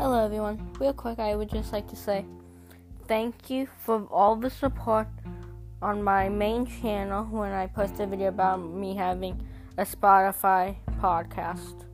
Hello, everyone. Real quick, I would just like to say thank you for all the support on my main channel when I post a video about me having a Spotify podcast.